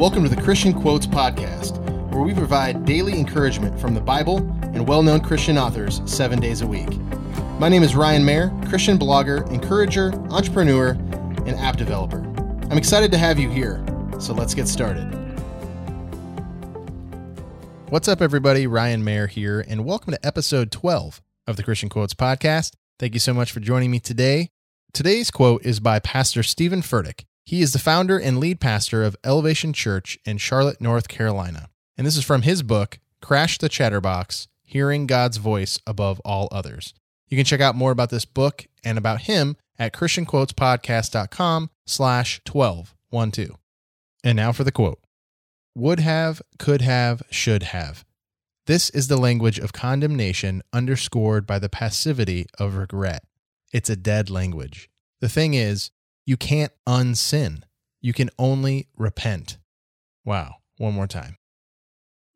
Welcome to the Christian Quotes Podcast, where we provide daily encouragement from the Bible and well known Christian authors seven days a week. My name is Ryan Mayer, Christian blogger, encourager, entrepreneur, and app developer. I'm excited to have you here, so let's get started. What's up, everybody? Ryan Mayer here, and welcome to episode 12 of the Christian Quotes Podcast. Thank you so much for joining me today. Today's quote is by Pastor Steven Furtick. He is the founder and lead pastor of Elevation Church in Charlotte, North Carolina. And this is from his book, Crash the Chatterbox Hearing God's Voice Above All Others. You can check out more about this book and about him at christianquotespodcast.com slash 1212. And now for the quote. Would have, could have, should have. This is the language of condemnation underscored by the passivity of regret. It's a dead language. The thing is, you can't unsin. You can only repent. Wow. One more time.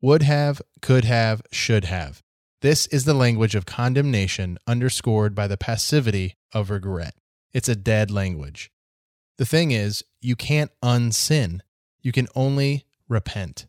Would have, could have, should have. This is the language of condemnation underscored by the passivity of regret. It's a dead language. The thing is, you can't unsin. You can only repent.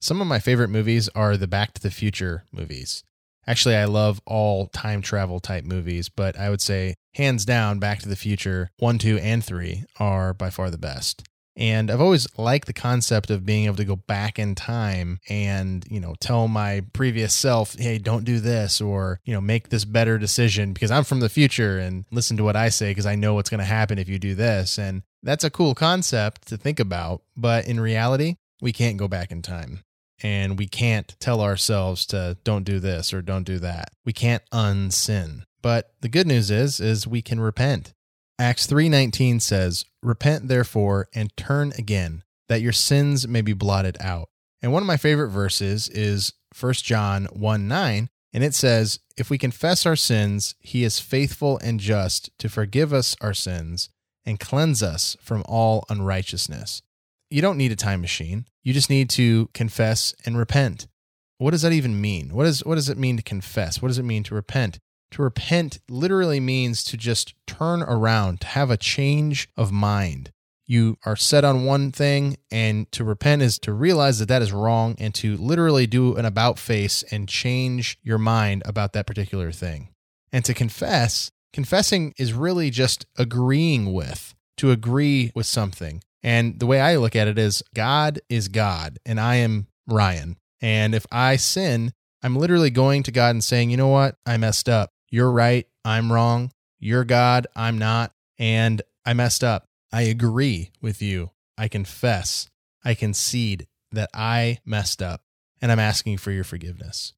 Some of my favorite movies are the Back to the Future movies. Actually, I love all time travel type movies, but I would say hands down, Back to the Future 1, 2, and 3 are by far the best. And I've always liked the concept of being able to go back in time and, you know, tell my previous self, hey, don't do this or, you know, make this better decision because I'm from the future and listen to what I say because I know what's going to happen if you do this. And that's a cool concept to think about. But in reality, we can't go back in time and we can't tell ourselves to don't do this or don't do that. We can't unsin. But the good news is is we can repent. Acts 3:19 says, "Repent therefore and turn again, that your sins may be blotted out." And one of my favorite verses is 1 John 1 9, and it says, If we confess our sins, he is faithful and just to forgive us our sins and cleanse us from all unrighteousness. You don't need a time machine. You just need to confess and repent. What does that even mean? What, is, what does it mean to confess? What does it mean to repent? To repent literally means to just turn around, to have a change of mind. You are set on one thing, and to repent is to realize that that is wrong and to literally do an about face and change your mind about that particular thing. And to confess, confessing is really just agreeing with, to agree with something. And the way I look at it is God is God, and I am Ryan. And if I sin, I'm literally going to God and saying, you know what? I messed up. You're right. I'm wrong. You're God. I'm not. And I messed up. I agree with you. I confess. I concede that I messed up and I'm asking for your forgiveness.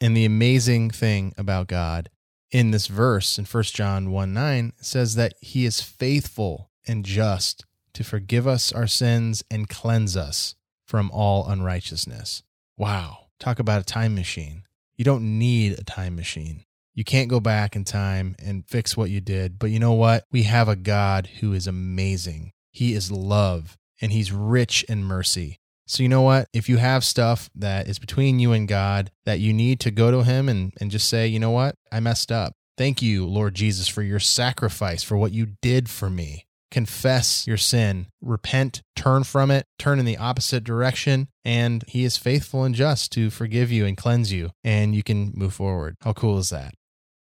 And the amazing thing about God in this verse in 1 John 1 9 says that he is faithful and just to forgive us our sins and cleanse us from all unrighteousness. Wow. Talk about a time machine. You don't need a time machine. You can't go back in time and fix what you did. But you know what? We have a God who is amazing. He is love and he's rich in mercy. So, you know what? If you have stuff that is between you and God that you need to go to him and, and just say, you know what? I messed up. Thank you, Lord Jesus, for your sacrifice, for what you did for me. Confess your sin, repent, turn from it, turn in the opposite direction, and He is faithful and just to forgive you and cleanse you, and you can move forward. How cool is that?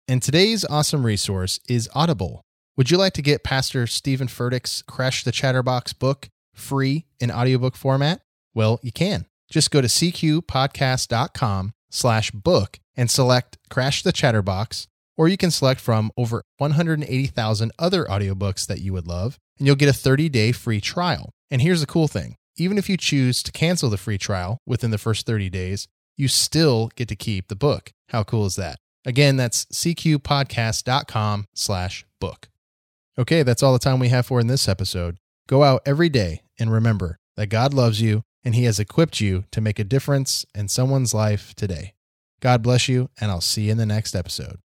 And today's awesome resource is Audible. Would you like to get Pastor Steven Furtick's Crash the Chatterbox book free in audiobook format? Well, you can. Just go to cqpodcast.com slash book and select Crash the Chatterbox, or you can select from over 180,000 other audiobooks that you would love, and you'll get a 30-day free trial. And here's the cool thing. Even if you choose to cancel the free trial within the first 30 days, you still get to keep the book. How cool is that? Again, that's cqpodcast.com slash book. Okay, that's all the time we have for in this episode. Go out every day and remember that God loves you and he has equipped you to make a difference in someone's life today. God bless you, and I'll see you in the next episode.